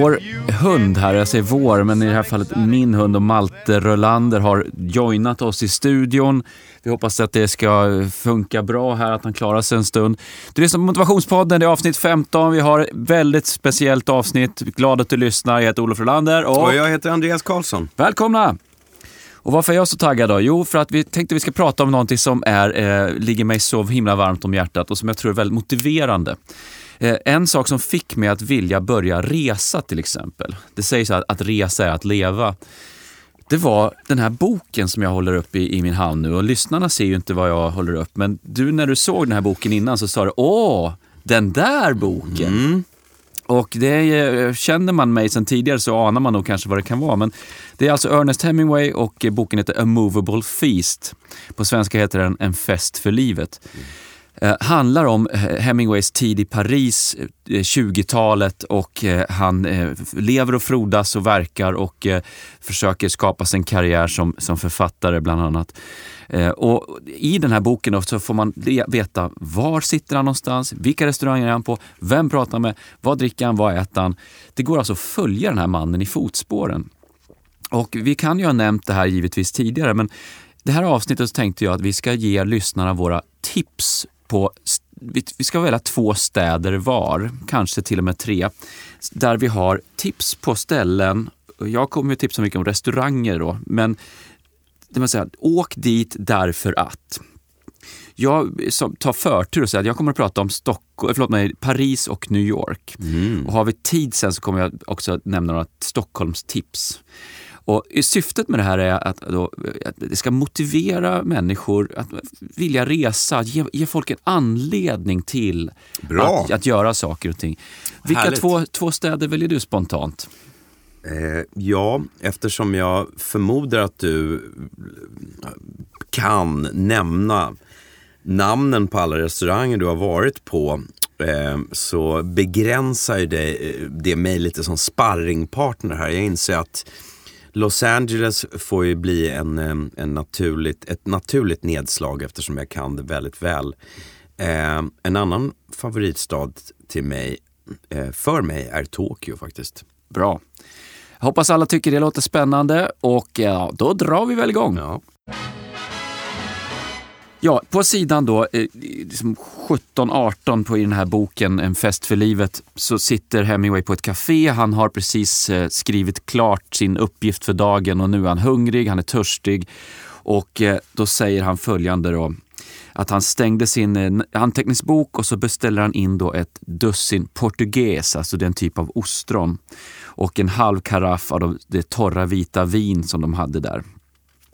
Vår hund här, jag säger vår, men i det här fallet min hund och Malte Rölander har joinat oss i studion. Vi hoppas att det ska funka bra här, att han klarar sig en stund. Du lyssnar på Motivationspodden, det är avsnitt 15. Vi har ett väldigt speciellt avsnitt. Glad att du lyssnar. Jag heter Olof Rölander och... och jag heter Andreas Karlsson. Välkomna! Och varför är jag så taggad då? Jo, för att vi tänkte vi ska prata om någonting som är, eh, ligger mig så himla varmt om hjärtat och som jag tror är väldigt motiverande. Eh, en sak som fick mig att vilja börja resa till exempel. Det sägs att, att resa är att leva. Det var den här boken som jag håller upp i, i, min hand nu och lyssnarna ser ju inte vad jag håller upp. Men du när du såg den här boken innan så sa du åh, den där boken. Mm. Och det eh, känner man mig sedan tidigare så anar man nog kanske vad det kan vara. Men det är alltså Ernest Hemingway och boken heter A Movable Feast. På svenska heter den En fest för livet. Mm. Eh, handlar om eh, Hemingways tid i Paris, eh, 20-talet och han lever och frodas och verkar och försöker skapa sig en karriär som, som författare bland annat. Och I den här boken så får man veta var sitter han någonstans, vilka restauranger är han på, vem pratar han med, vad dricker han, vad äter han. Det går alltså att följa den här mannen i fotspåren. Och vi kan ju ha nämnt det här givetvis tidigare men det här avsnittet så tänkte jag att vi ska ge lyssnarna våra tips på, vi ska välja två städer var, kanske till och med tre, där vi har tips på ställen. Jag kommer ju tipsa mycket om restauranger då, men det man säger, åk dit därför att. Jag tar förtur och säger att jag kommer att prata om Stockholm, förlåt mig, Paris och New York. Mm. Och har vi tid sen så kommer jag också nämna några Stockholms tips. Och syftet med det här är att, då, att det ska motivera människor att vilja resa, ge, ge folk en anledning till att, att, göra saker och ting. Vilka två, två städer väljer du spontant? Eh, ja, eftersom jag förmodar att du kan nämna namnen på alla restauranger du har varit på eh, så begränsar det, det mig lite som sparringpartner här. Jag inser att Los Angeles får ju bli en, en naturligt, ett naturligt nedslag eftersom jag kan det väldigt väl. Eh, en annan favoritstad till mig, eh, för mig är Tokyo faktiskt. Bra. Hoppas alla tycker det låter spännande och ja, då drar vi väl igång. Ja. Ja, på sidan då, eh, liksom 17-18 på i den här boken En fest för livet så sitter Hemingway på ett café. Han har precis eh, skrivit klart sin uppgift för dagen och nu är han hungrig, han är törstig. Och eh, då säger han följande då, att han stängde sin anteckningsbok och så beställer han in då ett dussin portugues, alltså den typ av ostron. Och en halv karaff av det torra vita vin som de hade där.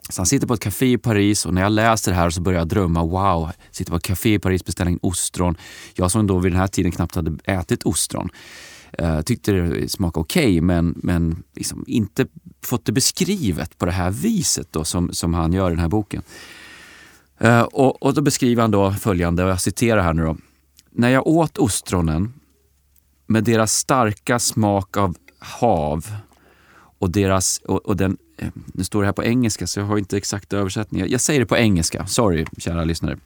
Så han sitter på ett café i Paris och när jag läser det här så börjar jag drömma. Wow, sitter på ett café i Paris, beställer in ostron. Jag som då vid den här tiden knappt hade ätit ostron. Uh, tyckte det smakade okej okay, men, men liksom inte fått det beskrivet på det här viset då, som, som han gör i den här boken. Uh, och, och då beskriver han då följande, och jag citerar här nu då. När jag åt ostronen med deras starka smak av hav och, deras, och, och den Eh, nu står det här på engelska så jag har inte exakta översättningar. Jag säger det på engelska, sorry kära lyssnare.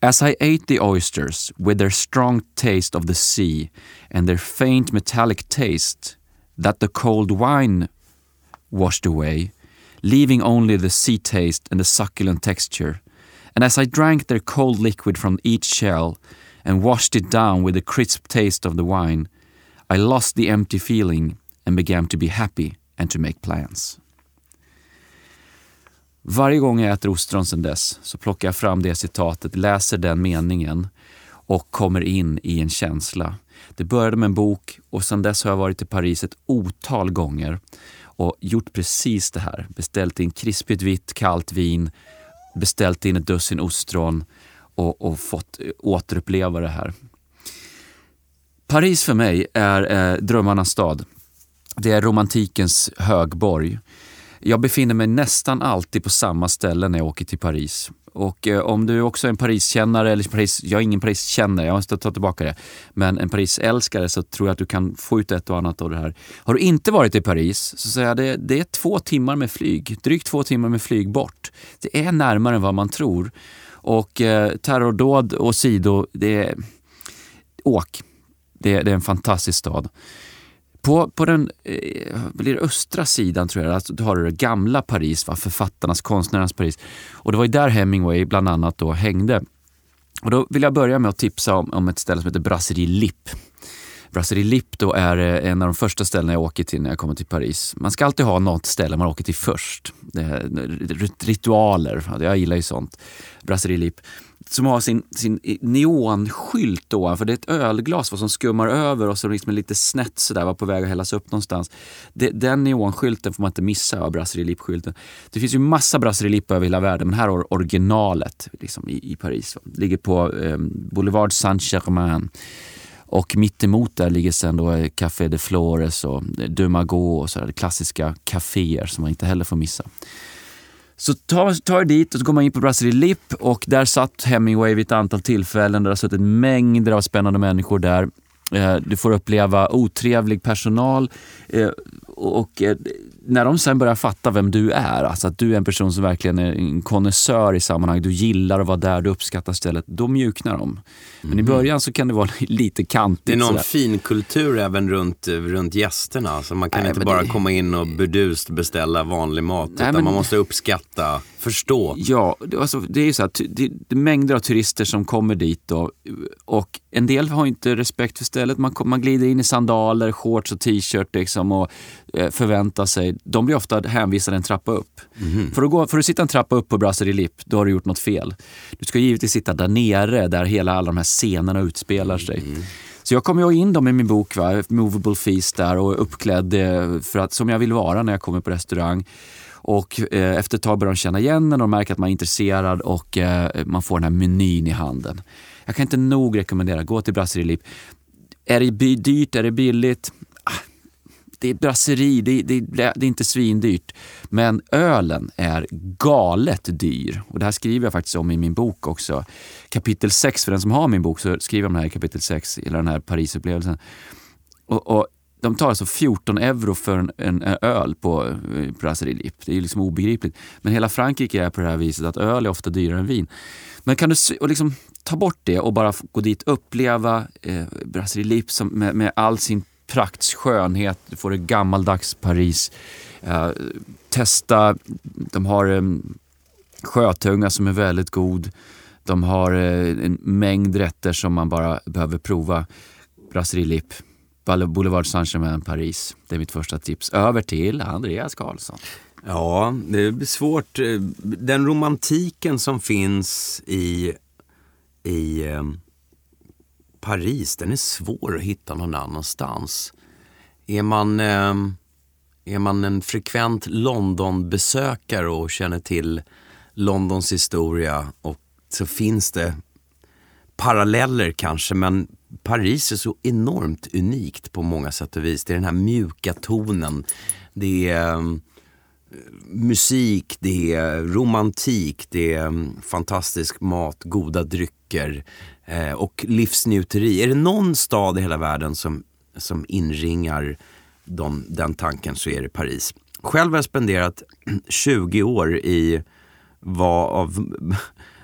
As I ate the oysters with their strong taste of the sea and their faint metallic taste that the cold wine washed away, leaving only the sea taste and the succulent texture. And as I drank their cold liquid from each shell and washed it down with the crisp taste of the wine, I lost the empty feeling and began to be happy and to make plans. Varje gång jag äter ostron sedan dess så plockar jag fram det citatet, läser den meningen och kommer in i en känsla. Det började med en bok och sedan dess har jag varit i Paris ett otal gånger och gjort precis det här. Beställt in krispigt vitt kallt vin, beställt in ett dussin ostron och, och fått eh, återuppleva det här. Paris för mig är eh, drömmarnas stad. Det är romantikens högborg. Jag befinner mig nästan alltid på samma ställe när jag åker till Paris. Och eh, om du också är en Pariskännare, eller Paris, jag är ingen Pariskännare, jag måste ta tillbaka det. Men en Parisälskare så tror jag att du kan få ut ett och annat av det här. Har du inte varit i Paris så säger jag det, det är två timmar med flyg. Drygt två timmar med flyg bort. Det är närmare än vad man tror. Och eh, terrordåd åsido, det är... Åk. Det, det är en fantastisk stad. På, på den eh, östra sidan tror jag, alltså, du har det gamla Paris, va? författarnas, konstnärernas Paris. Och det var ju där Hemingway bland annat då hängde. Och då vill jag börja med att tipsa om, om ett ställe som heter Brasserie Lipp. Brasserie Lipp då är eh, en av de första ställena jag åker till när jag kommer till Paris. Man ska alltid ha något ställe man åker till först. Ritualer, jag gillar ju sånt. Brasserie Lipp som har sin, sin neonskylt då, för det är ett ölglas som skummar över och som liksom är lite snett sådär, var på väg att hällas upp någonstans. Det, den neonskylten får man inte missa av Brasserie Lipp-skylten. Det finns ju massa Brasserie Lipp över hela världen, men här har originalet liksom, i, i Paris. Ligger på eh, Boulevard Saint-Germain. Och mittemot där ligger sen då eh, Café de Flores och eh, Dumago och sådär, klassiska kaféer som man inte heller får missa. Så tar ta er dit och så går man in på Brasserie Lip och där satt Hemingway vid ett antal tillfällen. Där har suttit mängder av spännande människor där. Eh, du får uppleva otrevlig personal eh, och eh, när de sen börjar fatta vem du är, alltså att du är en person som verkligen är en konnässör i sammanhang, du gillar att vara där, du uppskattar stället, då mjuknar de. Men i mhm. början så kan det vara lite kantigt. Det är någon sådär. fin kultur även runt, runt gästerna. Alltså man kan Nej, inte bara det... komma in och burdust beställa vanlig mat. Nej, utan men... man måste uppskatta, förstå. Ja, alltså, det är ju så att det, det är mängder av turister som kommer dit då, och en del har inte respekt för stället. Man, man glider in i sandaler, shorts och t-shirt liksom, och eh, förväntar sig. De blir ofta hänvisade en trappa upp. Mm. För, att gå, för att sitta en trappa upp på Brasserie Lipp, då har du gjort något fel. Du ska givetvis sitta där nere, där hela alla de här scenerna utspelar sig. Mm. Så jag kommer in dem i min bok, va? Movable Feast där och uppklädd eh, för att, som jag vill vara när jag kommer på restaurang. Och eh, efter ett tag börjar de känna igen en och märker att man är intresserad och eh, man får den här menyn i handen. Jag kan inte nog rekommendera, gå till Brasserie Lip. Är det dyrt? Är det billigt? Ah, det är brasseri, det, det, det, är inte svindyrt. Men ölen är galet dyr. Och det här skriver jag faktiskt om i min bok också. Kapitel 6, för den som har min bok så skriver jag om det här i kapitel 6, hela den här Parisupplevelsen. Och, och de tar alltså 14 euro för en, en, en öl på eh, Brasserie Lip. Det är liksom obegripligt. Men hela Frankrike är på det här viset att öl är ofta dyrare än vin. Men kan du och liksom ta bort det och bara gå dit och uppleva eh, Brasserie Lipp med, med all sin prakts skönhet. Du får det gammaldags Paris. Eh, testa, de har eh, sjötunga som är väldigt god. De har eh, en mängd rätter som man bara behöver prova. Brasserie Lip. Boulevard Saint-Germain, Paris. Det är mitt första tips. Över till Andreas Karlsson. Ja, det är svårt. Eh, den romantiken som finns i, i eh, Paris, den är svår att hitta någon annanstans. Är man, eh, är man en frekvent Londonbesökare och känner till Londons historia och så finns det paralleller kanske, men Paris är så enormt unikt på många sätt och vis. Det är den här mjuka tonen. Det är mm, musik, det är romantik, det är mm, fantastisk mat, goda drycker eh, och livsnjuteri. Är det någon stad i hela världen som, som inringar de, den tanken så är det Paris. Själv har jag spenderat 20 år i vad av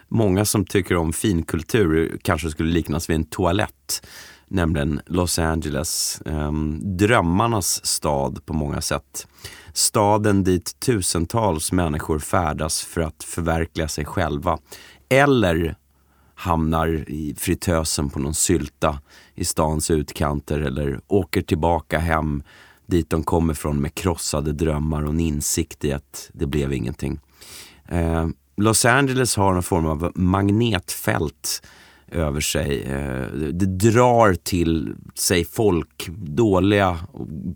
många som tycker om finkultur kanske skulle liknas vid en toalett. Nämligen Los Angeles, eh, drömmarnas stad på många sätt. Staden dit tusentals människor färdas för att förverkliga sig själva. Eller hamnar i fritösen på någon sylta i stans utkanter eller åker tillbaka hem dit de kommer från med krossade drömmar och en insikt i att det blev ingenting. Eh, Los Angeles har någon form av magnetfält över sig. Eh, det drar till sig folk, dåliga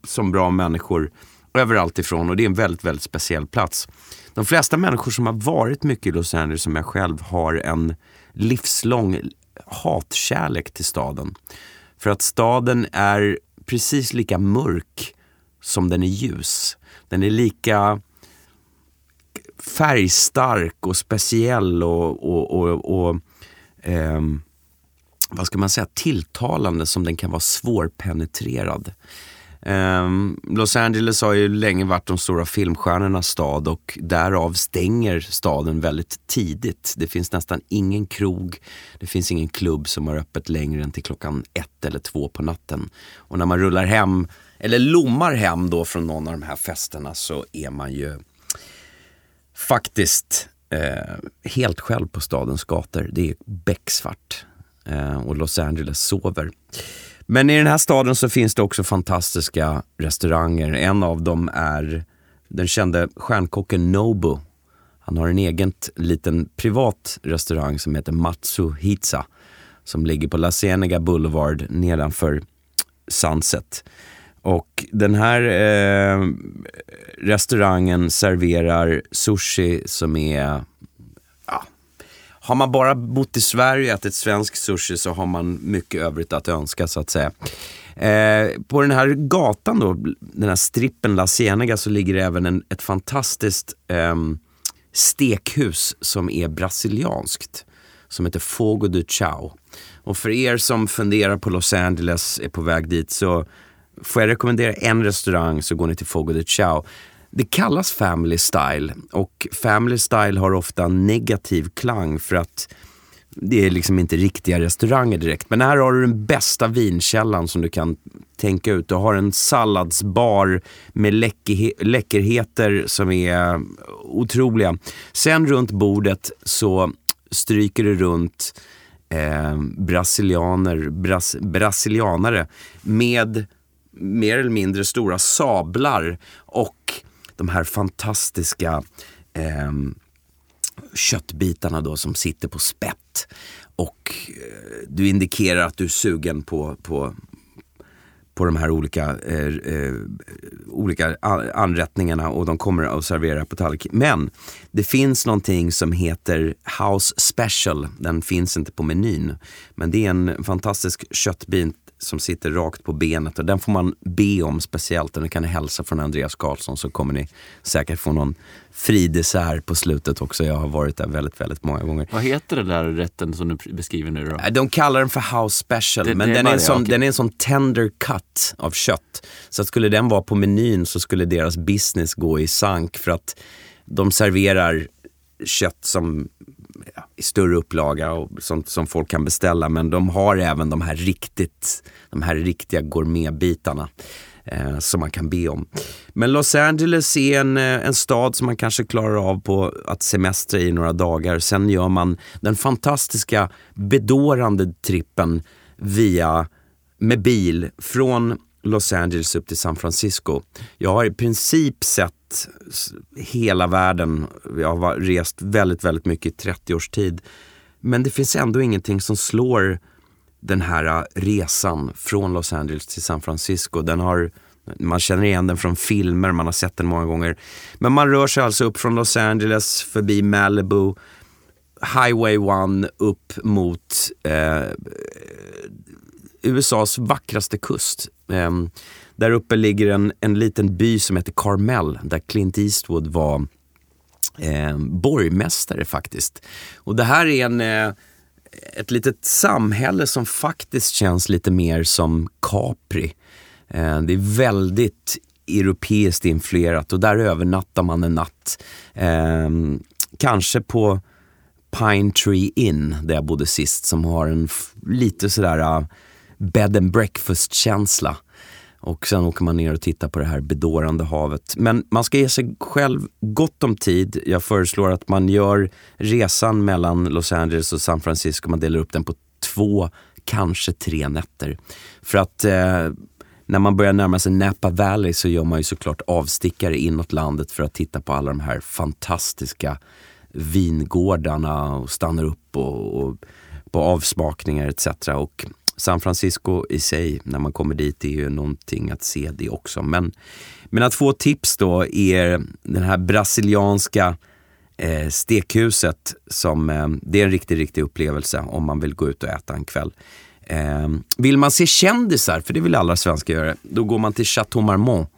som bra människor, överallt ifrån och det är en väldigt, väldigt speciell plats. De flesta människor som har varit mycket i Los Angeles, som jag själv, har en livslång hatkärlek till staden. För att staden är precis lika mörk som den är ljus. Den är lika färgstark och speciell och, och, och, och eh, vad ska man säga, tilltalande som den kan vara svårpenetrerad. Um, Los Angeles har ju länge varit de stora filmstjärnornas stad och därav stänger staden väldigt tidigt. Det finns nästan ingen krog, det finns ingen klubb som har öppet längre än till klockan ett eller två på natten. Och när man rullar hem eller lommar hem då från någon av de här festerna så är man ju faktiskt eh, helt själv på stadens gator. Det är becksvart eh, och Los Angeles sover. Men i den här staden så finns det också fantastiska restauranger. En av dem är den kände stjärnkocken Nobu. Han har en egen liten privat restaurang som heter Matsuhitsa som ligger på La Cienega Boulevard nedanför Sunset. Och den här eh, restaurangen serverar sushi som är ja, har man bara bott i Sverige och ätit svensk sushi så har man mycket övrigt att önska så att säga. Eh, på den här gatan då, den här strippen La Cienega så ligger det även en, ett fantastiskt eh, stekhus som är brasilianskt. Som heter Fogo de Chao. Och för er som funderar på Los Angeles, är på väg dit så får jag rekommendera en restaurang så går ni till Fogo de Chao. Det kallas family style och family style har ofta negativ klang för att det är liksom inte riktiga restauranger direkt. Men här har du den bästa vinkällan som du kan tänka ut. Du har en salladsbar med läckerheter som är otroliga. Sen runt bordet så stryker du runt eh, brasilianer, bras, brasilianare med mer eller mindre stora sablar och de här fantastiska eh, köttbitarna då som sitter på spett. Och eh, du indikerar att du är sugen på, på, på de här olika, eh, eh, olika anrättningarna och de kommer att servera på tallrik. Men det finns någonting som heter House Special. Den finns inte på menyn. Men det är en fantastisk köttbit som sitter rakt på benet och den får man be om speciellt. Och ni kan hälsa från Andreas Karlsson så kommer ni säkert få någon fri dessert på slutet också. Jag har varit där väldigt, väldigt många gånger. Vad heter den där rätten som du beskriver nu då? De kallar den för House Special, det, men det den, är en sån, den är en sån tender cut av kött. Så skulle den vara på menyn så skulle deras business gå i sank för att de serverar kött som i större upplaga och sånt som folk kan beställa. Men de har även de här riktigt, de här riktiga gourmetbitarna eh, som man kan be om. Men Los Angeles är en, eh, en stad som man kanske klarar av på att semestra i några dagar. Sen gör man den fantastiska bedårande trippen via med bil från Los Angeles upp till San Francisco. Jag har i princip sett hela världen. Jag har rest väldigt, väldigt mycket i 30 års tid. Men det finns ändå ingenting som slår den här äh, resan från Los Angeles till San Francisco. Den har, man känner igen den från filmer, man har sett den många gånger. Men man rör sig alltså upp från Los Angeles, förbi Malibu, Highway 1 upp mot äh, eh, USAs vackraste kust. Eh, där uppe ligger en, en liten by som heter Carmel där Clint Eastwood var eh, borgmästare faktiskt. Och det här är en, eh, ett litet samhälle som faktiskt känns lite mer som Capri. Eh, det är väldigt europeiskt influerat och där övernattar man en natt. Eh, kanske på Pine Tree Inn där jag bodde sist som har en lite sådär eh, bed and breakfast-känsla. Och sen åker man ner och tittar på det här bedårande havet. Men man ska ge sig själv gott om tid. Jag föreslår att man gör resan mellan Los Angeles och San Francisco. Man delar upp den på två, kanske tre nätter. För att eh, när man börjar närma sig Napa Valley så gör man ju såklart avstickare inåt landet för att titta på alla de här fantastiska vingårdarna och stannar upp och, och på avsmakningar etc. Och San Francisco i sig, när man kommer dit, är ju någonting att se det också. Men, att få tips då är den här brasilianska eh, stekhuset som, eh, det är en riktig, riktig upplevelse om man vill gå ut och äta en kväll. Eh, vill man se kändisar, för det vill alla svenskar göra, då går man till Chateau Marmont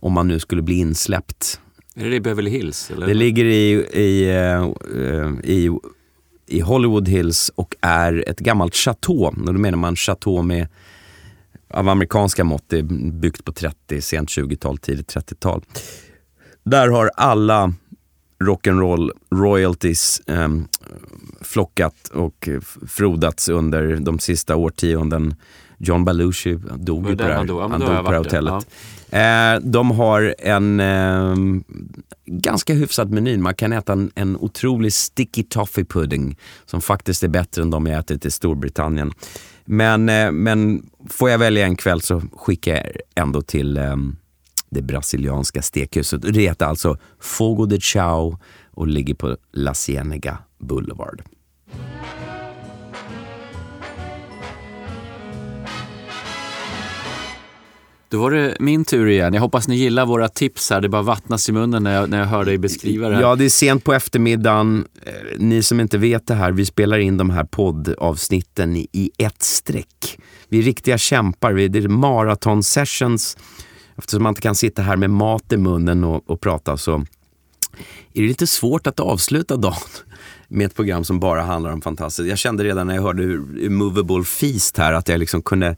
om man nu skulle bli insläppt. Är det i Beverly Hills? Eller? Det ligger i, i, uh, i i Hollywood Hills och är ett gammalt chateau. Och då menar man chateau med av amerikanska mått, det är byggt på 30, sent 20-tal, tidigt 30-tal. Där har alla rock'n'roll royalties eh, flockat och frodats under de sista årtionden. John Belushi dog ju på det här, han dog? Ja, han dog på det hotellet. Eh, de har en eh, ganska hyfsad meny. Man kan äta en, en otrolig sticky toffee pudding som faktiskt är bättre än de jag ätit i Storbritannien. Men, eh, men får jag välja en kväll så skickar jag ändå till eh, det brasilianska stekhuset. Det heter alltså Fogo de Chao och ligger på La Cienega Boulevard. Då var det min tur igen. Jag hoppas ni gillar våra tips här. Det bara vattnas i munnen när jag, när jag hör dig beskriva det här. Ja, det är sent på eftermiddagen. Eh, ni som inte vet det här, vi spelar in de här poddavsnitten i, i ett streck. Vi är riktiga kämpar. Vi, det är maraton sessions. Eftersom man inte kan sitta här med mat i munnen och, och prata så är det lite svårt att avsluta dagen med ett program som bara handlar om fantastiskt. Jag kände redan när jag hörde hur Movable Feast här att jag liksom kunde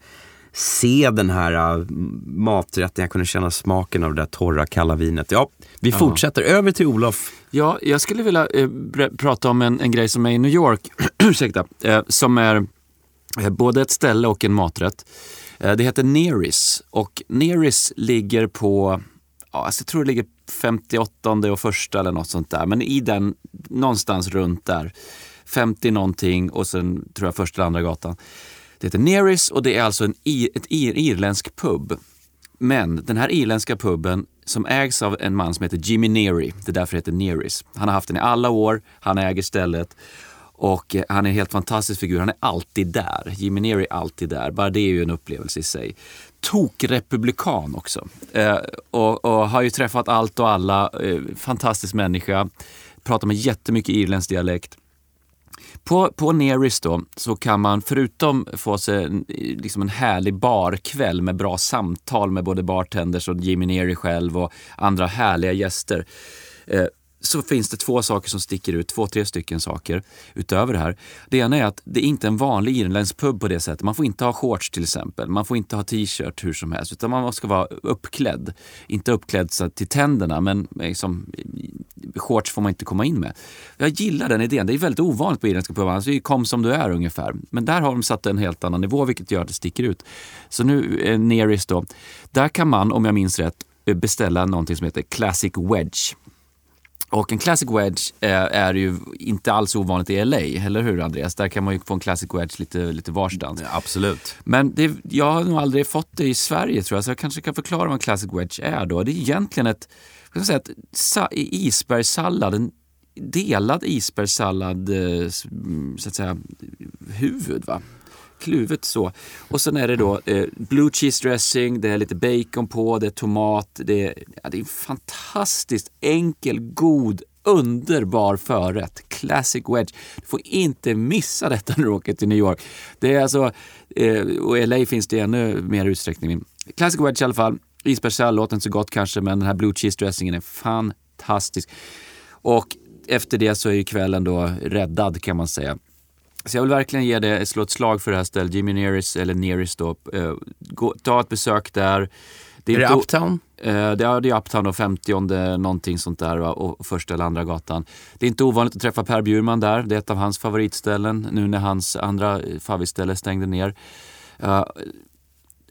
se den här uh, maträtten, jag kunde känna smaken av det där torra kalla vinet. Ja, vi fortsätter. Över till Olof. Ja, jag skulle vilja eh, prata om en, en grej som är i New York, ursäkta, eh, som är eh, både ett ställe och en maträtt. Eh, det heter Neris och Neris ligger på, ja, alltså jag tror det ligger 58 och första eller något sånt där, men i den, någonstans runt där. 50 någonting och sen tror jag första eller andra gatan. Det heter Neris och det är alltså en ett ir, irländsk pub. Men den här irländska puben som ägs av en man som heter Jimmy Neary, det är därför det heter Nearys. Han har haft den i alla år, han äger stället och eh, han är en helt fantastisk figur. Han är alltid där. Jimmy Neary är alltid där. Bara det är ju en upplevelse i sig. Tokrepublikan också. Eh, och, och har ju träffat allt och alla. Eh, fantastisk människa. Pratar med jättemycket irländsk dialekt. På, på Neris då så kan man förutom få sig en, liksom en härlig barkväll med bra samtal med både bartenders och Jimmy Neri själv och andra härliga gäster. Eh, så finns det två saker som sticker ut, två, tre stycken saker utöver det här. Det ena är att det är inte en vanlig irländsk pub på det sättet. Man får inte ha shorts till exempel. Man får inte ha t-shirt hur som helst. Utan man ska vara uppklädd. Inte uppklädd så till tänderna men liksom, shorts får man inte komma in med. Jag gillar den idén. Det är väldigt ovanligt på irländska pubar. Alltså, kom som du är ungefär. Men där har de satt en helt annan nivå vilket gör att det sticker ut. Så nu eh, Neris då. Där kan man, om jag minns rätt, eh, beställa någonting som heter Classic Wedge. Och en Classic Wedge eh, är ju inte alls ovanligt i LA, eller hur Andreas? Där kan man ju få en Classic Wedge lite, lite varstans. Absolut. Men det, jag har nog aldrig fått det i Sverige tror jag, så jag kanske kan förklara vad en Classic Wedge är då. Det är egentligen ett, ska säga, ett sa, isbergssallad, en delad isbergssallad, eh, så att säga, huvud va? Kluvet så. Och sen är det då eh, blue cheese dressing, det är lite bacon på, det är tomat, det är, ja, det är en fantastiskt enkel, god, underbar förrätt. Classic wedge. Du får inte missa detta när du åker till New York. Det är alltså, eh, och i LA finns det i ännu mer utsträckning. Classic wedge i alla fall. Isbergssallad låter inte så gott kanske, men den här blue cheese dressingen är fantastisk. Och efter det så är ju kvällen då räddad kan man säga. Så jag vill verkligen ge det, slå ett slag för det här stället, Jimmy Neris eller Neris då. Eh, gå, ta ett besök där. Är det inte o- Uptown? Eh, det, är, det är Uptown och 50 någonting sånt där va? och första eller andra gatan. Det är inte ovanligt att träffa Per Bjurman där. Det är ett av hans favoritställen nu när hans andra eh, favoritställe stängde ner. Eh,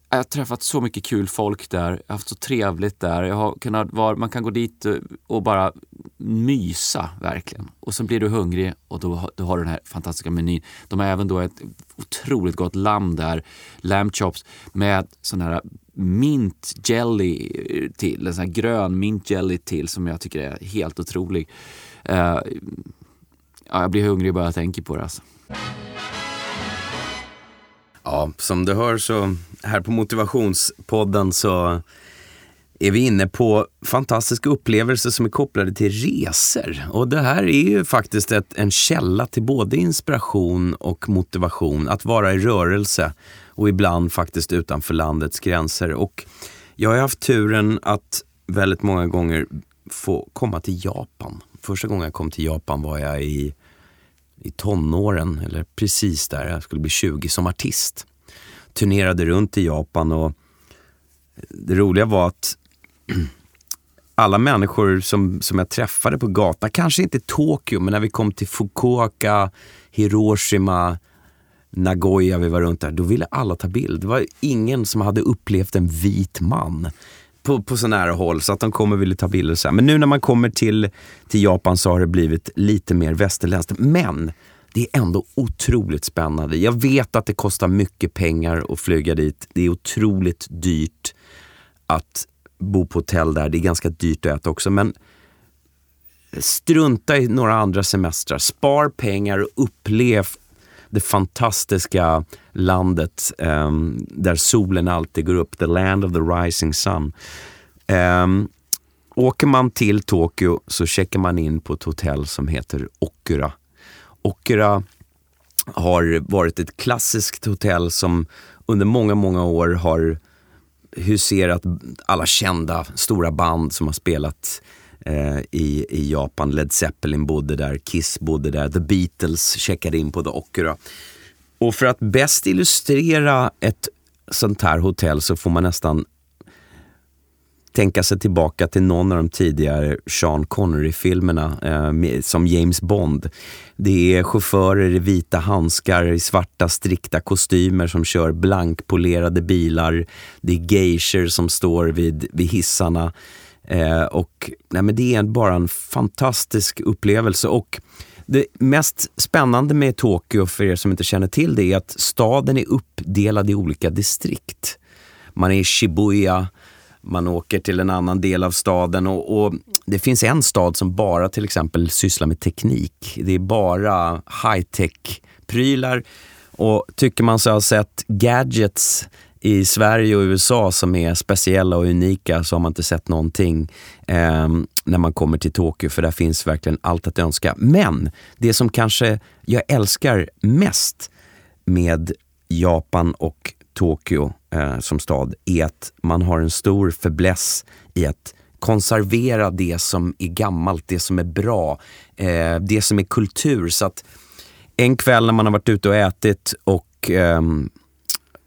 jag har träffat så mycket kul folk där. Jag har haft så trevligt där. Jag har kunnat vara, man kan gå dit eh, och bara mysa verkligen. Och så blir du hungrig och då, har- då har du den här fantastiska menyn. De har även då ett otroligt gott lamm där, lamb chops med sån här mint jelly eh, till, en sån här grön mint jelly till som jag tycker är helt otrolig. Uh, ja, jag blir hungrig bara jag tänker på det alltså. Ja, som du hör så här på Motivationspodden så är vi inne på fantastiska upplevelser som är kopplade till resor. Och det här är ju faktiskt ett, en källa till både inspiration och motivation. Att vara i rörelse och ibland faktiskt utanför landets gränser. Och jag har haft turen att väldigt många gånger få komma till Japan. Första gången jag kom till Japan var jag i i tonåren, eller precis där, jag skulle bli 20 som artist. Turnerade runt i Japan och det roliga var att alla människor som, som jag träffade på gatan, kanske inte Tokyo, men när vi kom till Fukuoka, Hiroshima, Nagoya, vi var runt där, då ville alla ta bild. Det var ingen som hade upplevt en vit man på, på så nära håll så att de kommer vilja ville ta bilder. Så här. Men nu när man kommer till, till Japan så har det blivit lite mer västerländskt. Men det är ändå otroligt spännande. Jag vet att det kostar mycket pengar att flyga dit. Det är otroligt dyrt att bo på hotell där. Det är ganska dyrt att äta också. Men strunta i några andra semestrar. Spar pengar och upplev det fantastiska landet um, där solen alltid går upp. The land of the rising sun. Um, åker man till Tokyo så checkar man in på ett hotell som heter Okura. Okura har varit ett klassiskt hotell som under många, många år har huserat alla kända stora band som har spelat eh, i, i Japan. Led Zeppelin bodde där, Kiss bodde där, The Beatles checkade in på The Okura. Och för att bäst illustrera ett sånt här hotell så får man nästan tänka sig tillbaka till någon av de tidigare Sean Connery-filmerna eh, som James Bond. Det är chaufförer i vita handskar, i svarta strikta kostymer som kör blankpolerade bilar. Det är geishor som står vid, vid hissarna. Eh, och nej, men Det är bara en fantastisk upplevelse. och det mest spännande med Tokyo, för er som inte känner till det, är att staden är uppdelad i olika distrikt. Man är i Shibuya, man åker till en annan del av staden och, och, det finns en stad som bara till exempel sysslar med teknik. Det är bara high-tech-prylar. Och tycker man sig ha sett gadgets i Sverige och USA som är speciella och unika så har man inte sett någonting eh, när man kommer till Tokyo för där finns verkligen allt att önska. Men det som kanske jag älskar mest med Japan och Tokyo eh, som stad är att man har en stor fäbless i att konservera det som är gammalt, det som är bra, eh, det som är kultur. Så att en kväll när man har varit ute och ätit och eh,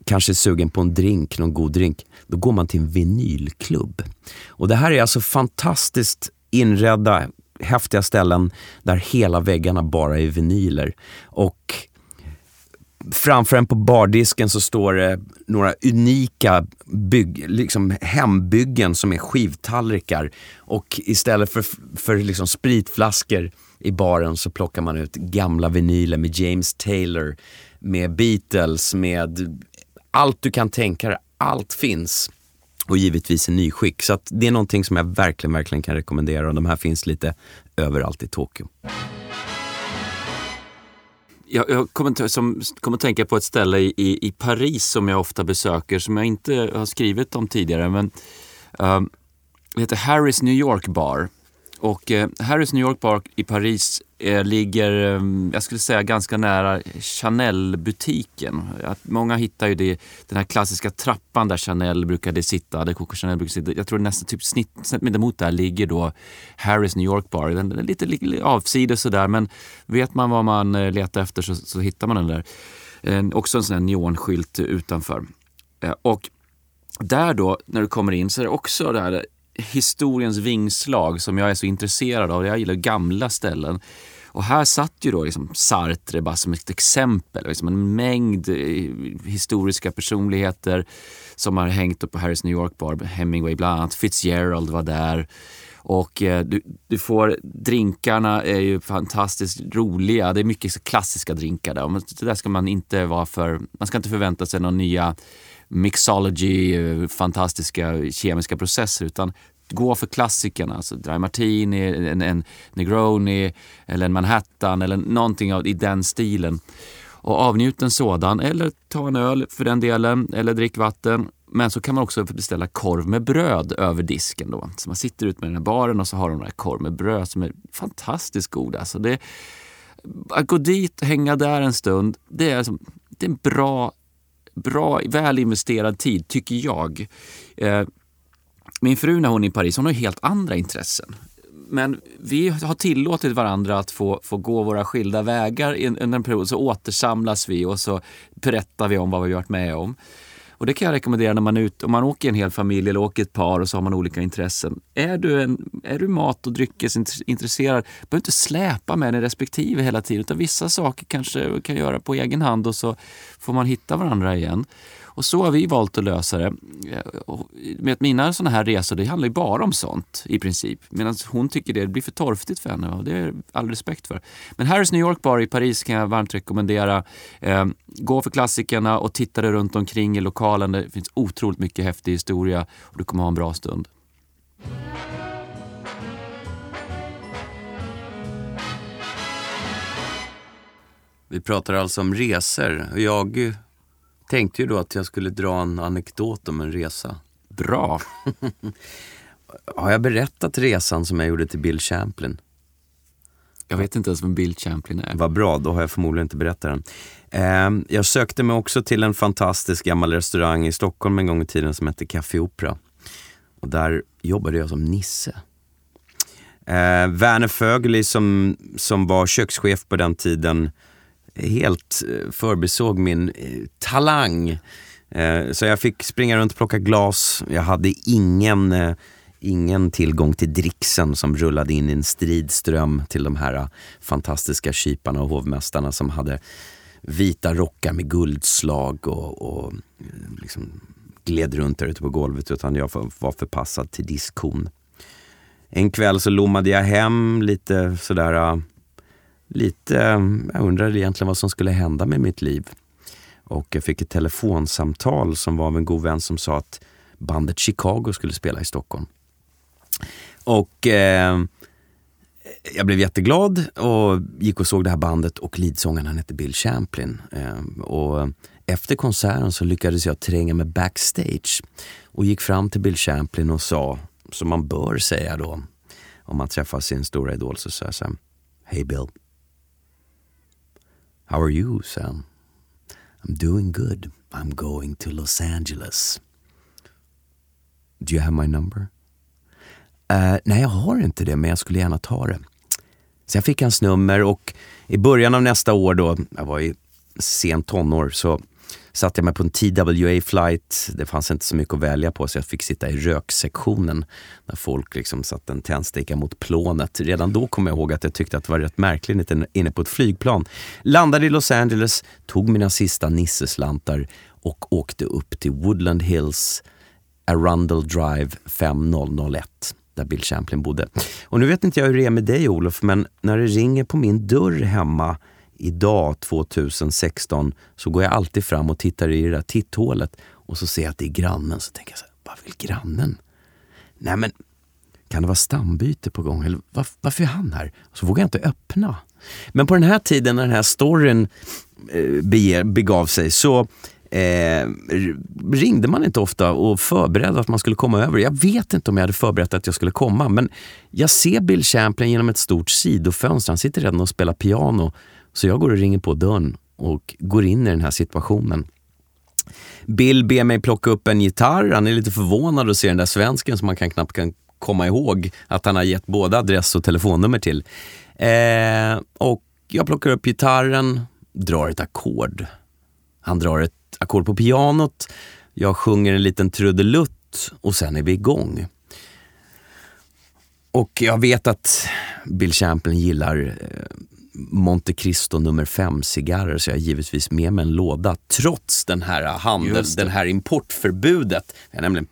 kanske är sugen på en drink, någon god drink, då går man till en vinylklubb. Och det här är alltså fantastiskt inredda, häftiga ställen där hela väggarna bara är vinyler. Och framför en på bardisken så står det några unika bygg, liksom hembyggen som är skivtallrikar. Och istället för, för liksom spritflaskor i baren så plockar man ut gamla vinyler med James Taylor, med Beatles, med allt du kan tänka dig. Allt finns. Och givetvis i nyskick. Så det är någonting som jag verkligen, verkligen kan rekommendera. Och de här finns lite överallt i Tokyo jag, jag kommer, som, kommer att tänka på ett ställe i, i, Paris som jag ofta besöker, som jag inte har skrivit om tidigare. Men, um, det heter Harris New York Bar. Och eh, Harris New York Park i Paris eh, ligger, eh, jag skulle säga ganska nära Chanel-butiken. Många hittar ju det, den här klassiska trappan där Chanel brukade sitta, där Coco Chanel brukade sitta. Jag tror nästan typ snitt centimeter mot där ligger då Harris New York Bar. Den är lite, lite avsides sådär men vet man vad man eh, letar efter så, så hittar man den där. Eh, också en sån här neonskylt utanför. Eh, och där då, när du kommer in, så är det också det här historiens vingslag som jag är så intresserad av. Jag gillar gamla ställen. Och här satt ju då liksom Sartre bara som ett exempel. Liksom en mängd eh, historiska personligheter som har hängt upp på Harris New York Bar. Hemingway bland annat. Fitzgerald var där. Och eh, du, du, får, drinkarna är ju fantastiskt roliga. Det är mycket klassiska drinkar där. Det där ska man inte vara för, man ska inte förvänta sig några nya mixology, eh, fantastiska kemiska processer utan gå för klassikerna. Alltså dry martini, en, en negroni eller en manhattan eller någonting av, i den stilen. Och avnjut en sådan eller ta en öl för den delen eller drick vatten. Men så kan man också beställa korv med bröd över disken. Då. Så man sitter ut med den här baren och så har de där korv med bröd som är fantastiskt goda. Alltså det, att gå dit och hänga där en stund, det är, liksom, det är en bra bra, väl investerad tid, tycker jag. Eh, min fru när hon är i Paris, hon har helt andra intressen. Men vi har tillåtit varandra att få, få gå våra skilda vägar under en period. Så återsamlas vi och så berättar vi om vad vi varit med om. Och det kan jag rekommendera när man är ute, om man åker en hel familj eller åker ett par och så har man olika intressen. Är du, en, är du mat och dryckesintresserad, behöver inte släpa med din respektive hela tiden. Utan vissa saker kanske kan göra på egen hand och så får man hitta varandra igen. Och så har vi valt att lösa det. Eh, med mina sådana här resor, det handlar ju bara om sånt i princip. Medan hon tycker det blir för torftigt för henne och det är all respekt för. Men Harris New York Bar i Paris kan jag varmt rekommendera. Eh, gå för klassikerna och titta dig runt omkring i lokalen. Det finns otroligt mycket häftig historia och du kommer ha en bra stund. Vi pratar alltså om resor. Jag tänkte ju då att jag skulle dra en anekdot om en resa. Bra. Har jag berättat resan som jag gjorde till Bill Champlin? Jag vet inte ens vem Bill Champlin är. Vad bra, då har jag förmodligen inte berättat den. Eh, jag sökte mig också till en fantastisk gammal restaurang i Stockholm en gång i tiden som hette Café Opera. Och där jobbade jag som Nisse. Eh, Werner Fögeli som, som var kökschef på den tiden helt eh, förbisåg min eh, talang. Eh, så jag fick springa runt och plocka glas. Jag hade ingen, ingen tillgång till dricksen som rullade in i en stridström till de här fantastiska kyparna och hovmästarna som hade vita rockar med guldslag och, och liksom gled runt där ute på golvet utan jag var förpassad till diskon. En kväll så lommade jag hem lite sådär lite, ehm, jag undrade egentligen vad som skulle hända med mitt liv. Och jag fick ett telefonsamtal som var av en god vän som sa att bandet Chicago skulle spela i Stockholm. Och eh, jag blev jätteglad och gick och såg det här bandet och leadsångaren han hette Bill Champlin. Eh, och efter konserten så lyckades jag tränga mig backstage och gick fram till Bill Champlin och sa, som man bör säga då, om man träffar sin stora idol, så sa jag så här, Hej Bill. How are you, Sam? I'm doing good. I'm going to Los Angeles. Do you have my number? Uh, nej, jag har inte det, men jag skulle gärna ta det. Så jag fick hans nummer och i början av nästa år då, jag var i sent tonår, så satte jag mig på en TWA-flight. Det fanns inte så mycket att välja på så jag fick sitta i röksektionen. När folk liksom satte en tändsticka mot plånet. Redan då kom jag ihåg att jag tyckte att det var rätt märkligt inne på ett flygplan. Landade i Los Angeles, tog mina sista nisseslantar och åkte upp till Woodland Hills, Arundel Drive 5001 där Bill Champlin bodde. Och nu vet inte jag hur det är med dig Olof, men när det ringer på min dörr hemma idag, 2016, så går jag alltid fram och tittar i det där titthålet och så ser jag att det är grannen. Så tänker jag så här, vad vill grannen? Nej men, kan det vara stambyte på gång? Eller var, varför är han här? Så vågar jag inte öppna. Men på den här tiden när den här storyn eh, begav sig så eh, ringde man inte ofta och förberedde att man skulle komma över. Jag vet inte om jag hade förberett att jag skulle komma, men jag ser Bill Champlin genom ett stort sidofönster. Han sitter redan och spelar piano så jag går och ringer på dörren och går in i den här situationen. Bill ber mig plocka upp en gitarr. Han är lite förvånad att se den där svensken som man kan knappt kan komma ihåg att han har gett både adress och telefonnummer till. Eh, och jag plockar upp gitarren, drar ett ackord. Han drar ett ackord på pianot. Jag sjunger en liten trudelutt och sen är vi igång. Och jag vet att Bill Champlin gillar eh, Monte Cristo nummer 5 cigarrer så jag har givetvis med mig en låda trots den här handel, den här importförbudet. Jag har nämligen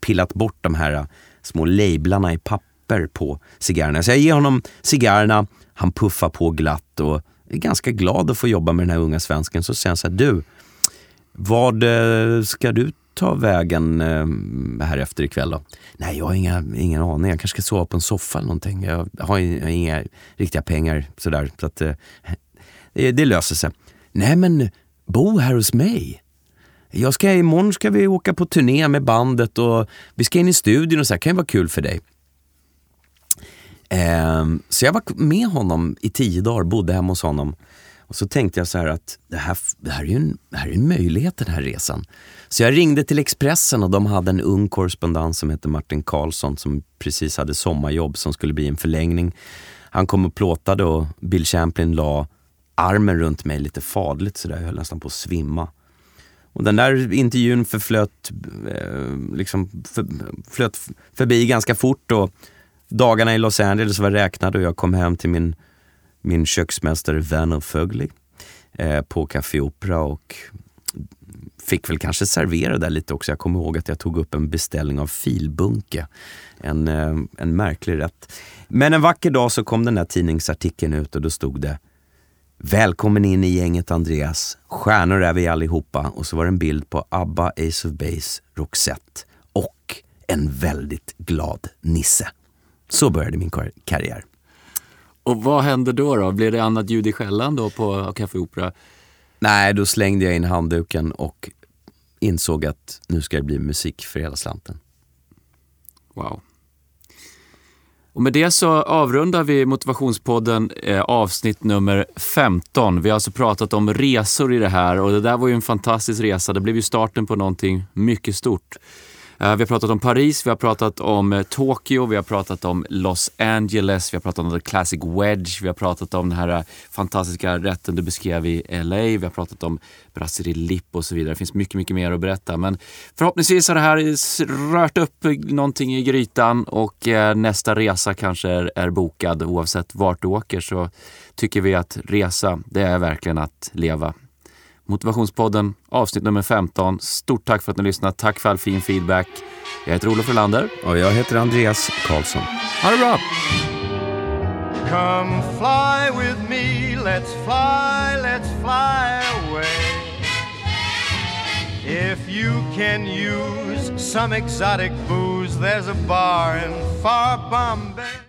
pillat bort de här små lablarna i papper på cigarrerna. Så jag ger honom cigarrerna, han puffar på glatt och är ganska glad att få jobba med den här unga svensken. Så säger han så här, du, vad eh, ska du ta vägen eh, här efter ikväll då? Nej, jag har inga, ingen aning. Jag kanske ska sova på en soffa eller någonting. Jag har inga riktiga pengar sådär. Så att, eh, det, det löser sig. Nej, men bo här hos mig. Jag ska, imorgon ska vi åka på turné med bandet och vi ska in i studion och så här, kan ju vara kul för dig. Eh, så jag var med honom i tio dagar, bodde hemma hos honom. Och så tänkte jag så här att det här, det här är ju en, det här är en möjlighet den här resan. Så jag ringde till Expressen och de hade en ung korrespondent som hette Martin Karlsson som precis hade sommarjobb som skulle bli en förlängning. Han kom och plåtade och Bill Champlin la armen runt mig lite fadligt sådär. Jag höll nästan på att svimma. Och den där intervjun förflöt, eh, liksom för, flöt förbi ganska fort och dagarna i Los Angeles var räknade och jag kom hem till min, min köksmästare Werner Fögli eh, på Café Opera och fick väl kanske servera där lite också. Jag kommer ihåg att jag tog upp en beställning av filbunke. En, eh, en märklig rätt. Men en vacker dag så kom den här tidningsartikeln ut och då stod det Välkommen in i gänget Andreas. Stjärnor är vi allihopa. Och så var det en bild på ABBA, Ace of Base, Roxette och en väldigt glad Nisse. Så började min karriär. Och vad hände då? då? Blev det annat ljud i skällan då på Café Opera? Nej, då slängde jag in handduken och insåg att nu ska det bli musik för hela slanten. Wow. Och med det så avrundar vi Motivationspodden eh, avsnitt nummer 15. Vi har alltså pratat om resor i det här och det där var ju en fantastisk resa. Det blev ju starten på någonting mycket stort. Eh, vi har pratat om Paris, vi har pratat om eh, Tokyo, vi har pratat om Los Angeles, vi har pratat om The Classic Wedge, vi har pratat om den här eh, fantastiska rätten du beskrev i LA, vi har pratat om brasserie lipp och så vidare. Det finns mycket, mycket mer att berätta. Men förhoppningsvis har det här rört upp någonting i grytan och nästa resa kanske är, är bokad. Oavsett vart du åker så tycker vi att resa, det är verkligen att leva. Motivationspodden avsnitt nummer 15. Stort tack för att ni lyssnat. Tack för all fin feedback. Jag heter Olof Rolander. Och jag heter Andreas Karlsson. Ha det bra! Come fly with me, let's fly, let's fly away. If you can use some exotic booze, there's a bar in far Bombay.